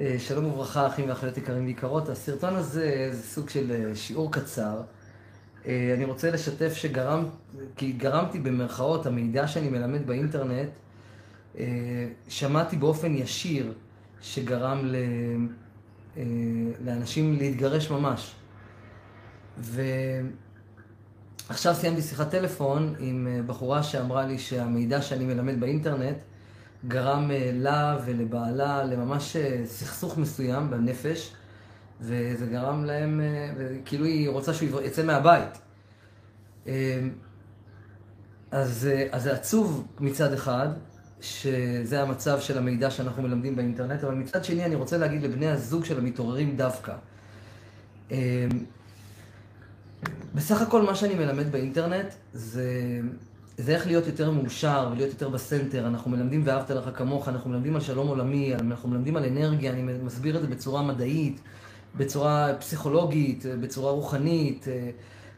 אה, שלום וברכה, אחים ואחיות יקרים ויקרות. הסרטון הזה זה סוג של אה, שיעור קצר. אה, אני רוצה לשתף שגרם, כי גרמתי במרכאות, המידע שאני מלמד באינטרנט, שמעתי באופן ישיר שגרם ל... לאנשים להתגרש ממש. ועכשיו סיימתי שיחת טלפון עם בחורה שאמרה לי שהמידע שאני מלמד באינטרנט גרם אה, לה ולבעלה לממש אה, סכסוך מסוים בנפש, וזה גרם להם, אה, כאילו היא רוצה שהוא יצא מהבית. אז, אז זה עצוב מצד אחד, שזה המצב של המידע שאנחנו מלמדים באינטרנט, אבל מצד שני אני רוצה להגיד לבני הזוג של המתעוררים דווקא. בסך הכל מה שאני מלמד באינטרנט זה זה איך להיות יותר מאושר ולהיות יותר בסנטר. אנחנו מלמדים ואהבת לך כמוך, אנחנו מלמדים על שלום עולמי, אנחנו מלמדים על אנרגיה, אני מסביר את זה בצורה מדעית, בצורה פסיכולוגית, בצורה רוחנית.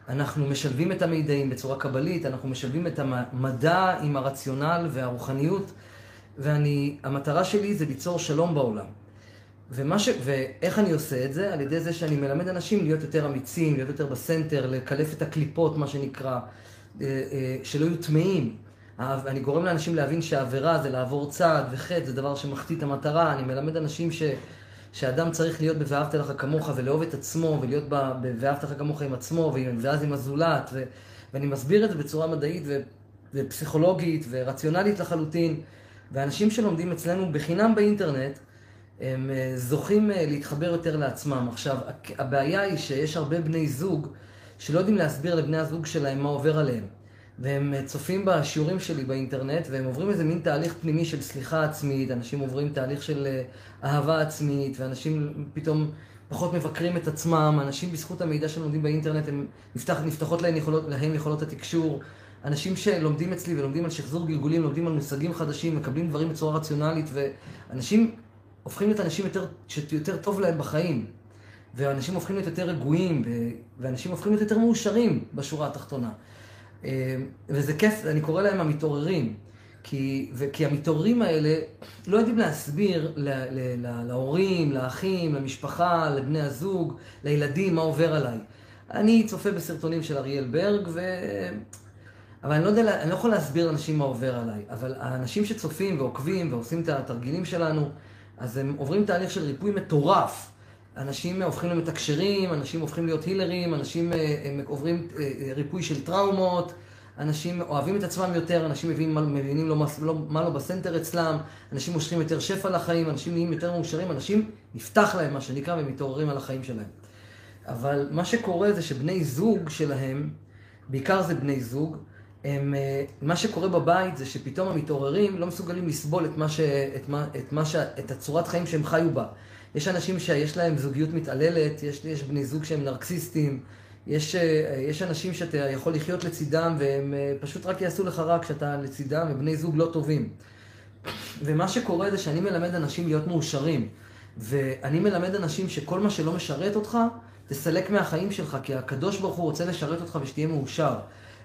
אנחנו משלבים את המידעים בצורה קבלית, אנחנו משלבים את המדע עם הרציונל והרוחניות, והמטרה שלי זה ליצור שלום בעולם. ומה ש... ואיך אני עושה את זה? על ידי זה שאני מלמד אנשים להיות יותר אמיצים, להיות יותר בסנטר, לקלף את הקליפות, מה שנקרא. אה, אה, שלא יהיו טמאים. אני גורם לאנשים להבין שעבירה זה לעבור צעד וחטא, זה דבר שמחטיא את המטרה. אני מלמד אנשים ש, שאדם צריך להיות ב"ואהבת לך כמוך" ולאהוב את עצמו, ולהיות ב"ואהבת לך כמוך" עם עצמו, ואז עם הזולת, ו, ואני מסביר את זה בצורה מדעית ו, ופסיכולוגית ורציונלית לחלוטין. ואנשים שלומדים אצלנו בחינם באינטרנט, הם אה, זוכים להתחבר יותר לעצמם. עכשיו, הבעיה היא שיש הרבה בני זוג שלא יודעים להסביר לבני הזוג שלהם מה עובר עליהם. והם אה, צופים בשיעורים שלי באינטרנט, והם עוברים איזה מין תהליך פנימי של סליחה עצמית, אנשים עוברים תהליך של אה, אהבה עצמית, ואנשים פתאום פחות מבקרים את עצמם, אנשים בזכות המידע שהם לומדים באינטרנט, הם נפתח, נפתחות להם יכולות, להם יכולות התקשור. אנשים שלומדים אצלי ולומדים על שחזור גלגולים, לומדים על מושגים חדשים, מקבלים דברים בצורה רציונלית, ואנשים הופכים להיות אנשים יותר, שיותר טוב להם בחיים. ואנשים הופכים להיות יותר רגועים, ואנשים הופכים להיות יותר מאושרים בשורה התחתונה. אה, וזה כיף, אני קורא להם המתעוררים. כי, וכי המתעוררים האלה לא יודעים להסביר ל, ל, ל, להורים, לאחים, למשפחה, לבני הזוג, לילדים, מה עובר עליי. אני צופה בסרטונים של אריאל ברג, ו... אבל אני לא, יודע, אני לא יכול להסביר לאנשים מה עובר עליי. אבל האנשים שצופים ועוקבים ועושים את התרגילים שלנו, אז הם עוברים תהליך של ריפוי מטורף. אנשים הופכים להיות מתקשרים, אנשים הופכים להיות הילרים, אנשים אה, הם עוברים אה, אה, ריפוי של טראומות, אנשים אוהבים את עצמם יותר, אנשים מבינים, מבינים לא, לא, מה לא בסנטר אצלם, אנשים מושכים יותר שפע לחיים, אנשים נהיים יותר מאושרים, אנשים נפתח להם מה שנקרא ומתעוררים על החיים שלהם. אבל מה שקורה זה שבני זוג שלהם, בעיקר זה בני זוג, הם, מה שקורה בבית זה שפתאום המתעוררים לא מסוגלים לסבול את, מה ש, את, מה, את, מה ש, את הצורת חיים שהם חיו בה. יש אנשים שיש להם זוגיות מתעללת, יש, יש בני זוג שהם נרקסיסטים, יש, אה, יש אנשים שאתה יכול לחיות לצידם והם אה, פשוט רק יעשו לך רע כשאתה לצידם, הם בני זוג לא טובים. ומה שקורה זה שאני מלמד אנשים להיות מאושרים. ואני מלמד אנשים שכל מה שלא משרת אותך, תסלק מהחיים שלך, כי הקדוש ברוך הוא רוצה לשרת אותך ושתהיה מאושר.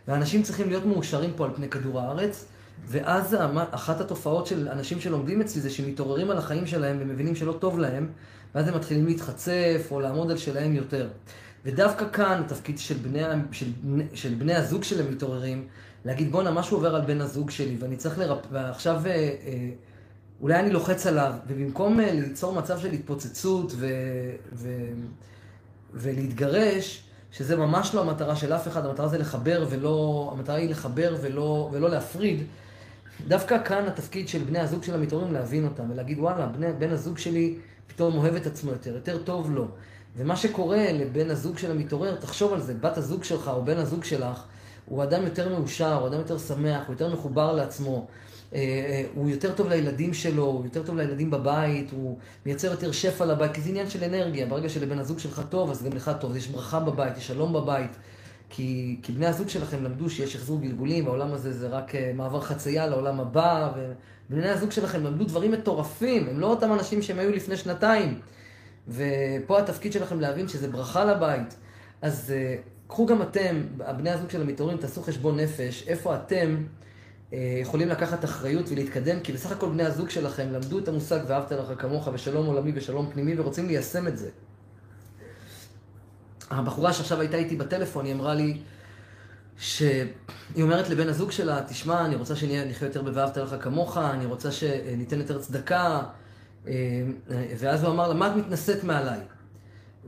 ואנשים צריכים להיות מאושרים פה על פני כדור הארץ. ואז אחת התופעות של אנשים שלומדים אצלי זה שמתעוררים על החיים שלהם ומבינים שלא טוב להם, ואז הם מתחילים להתחצף או לעמוד על שלהם יותר. ודווקא כאן התפקיד של בני, של, של בני הזוג של המתעוררים, להגיד בואנה משהו עובר על בן הזוג שלי ואני צריך לרפ... ועכשיו אה, אה, אולי אני לוחץ עליו, ובמקום אה, ליצור מצב של התפוצצות ו, ו, ולהתגרש, שזה ממש לא המטרה של אף אחד, המטרה זה לחבר ולא, המטרה היא לחבר ולא, ולא להפריד. דווקא כאן התפקיד של בני הזוג של המתעוררים להבין אותם ולהגיד וואלה, בני, בן הזוג שלי פתאום אוהב את עצמו יותר, יותר טוב לו. ומה שקורה לבן הזוג של המתעורר, תחשוב על זה, בת הזוג שלך או בן הזוג שלך, הוא אדם יותר מאושר, הוא אדם יותר שמח, הוא יותר מחובר לעצמו, אה, אה, הוא יותר טוב לילדים שלו, הוא יותר טוב לילדים בבית, הוא מייצר יותר שפע לבית, כי זה עניין של אנרגיה, ברגע שלבן הזוג שלך טוב, אז גם לך טוב, יש ברכה בבית, יש שלום בבית. כי, כי בני הזוג שלכם למדו שיש שחזור גלגולים, העולם הזה זה רק uh, מעבר חצייה לעולם הבא, ובני הזוג שלכם למדו דברים מטורפים, הם לא אותם אנשים שהם היו לפני שנתיים. ופה התפקיד שלכם להבין שזה ברכה לבית. אז uh, קחו גם אתם, בני הזוג של המתעוררים, תעשו חשבון נפש, איפה אתם אה, יכולים לקחת אחריות ולהתקדם, כי בסך הכל בני הזוג שלכם למדו את המושג ואהבת לך כמוך ושלום עולמי ושלום פנימי ורוצים ליישם את זה. הבחורה שעכשיו הייתה איתי בטלפון, היא אמרה לי שהיא אומרת לבן הזוג שלה, תשמע, אני רוצה שנחיה יותר ב"ואהבת לך כמוך", אני רוצה שניתן יותר צדקה, אה, ואז הוא אמר לה, מה את מתנשאת מעליי?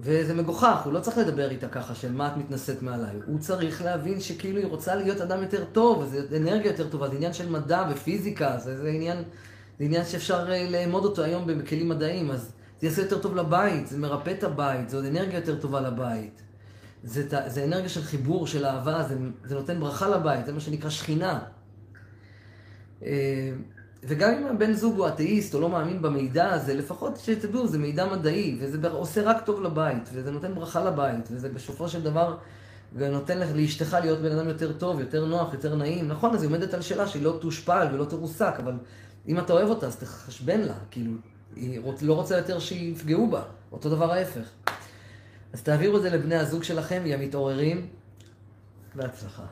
וזה מגוחך, הוא לא צריך לדבר איתה ככה של מה את מתנשאת מעליי. הוא צריך להבין שכאילו היא רוצה להיות אדם יותר טוב, זה אנרגיה יותר טובה, זה עניין של מדע ופיזיקה, זה, זה, עניין, זה עניין שאפשר אה, לאמוד אותו היום בכלים מדעיים, אז זה יעשה יותר טוב לבית, זה מרפא את הבית, זה עוד אנרגיה יותר טובה לבית. זה, זה אנרגיה של חיבור, של אהבה, זה, זה נותן ברכה לבית, זה מה שנקרא שכינה. אה, וגם אם הבן זוג הוא אתאיסט או לא מאמין במידע הזה, לפחות שתדעו, זה מידע מדעי, וזה עושה רק טוב לבית, וזה נותן ברכה לבית, וזה בסופו של דבר נותן לאשתך להיות בן אדם יותר טוב, יותר נוח, יותר נעים. נכון, אז היא עומדת על שאלה שהיא לא תושפל ולא תרוסק, אבל אם אתה אוהב אותה, אז תחשבן לה, כאילו, היא לא רוצה יותר שיפגעו בה, אותו דבר ההפך. אז תעבירו את זה לבני הזוג שלכם, הם מתעוררים. בהצלחה.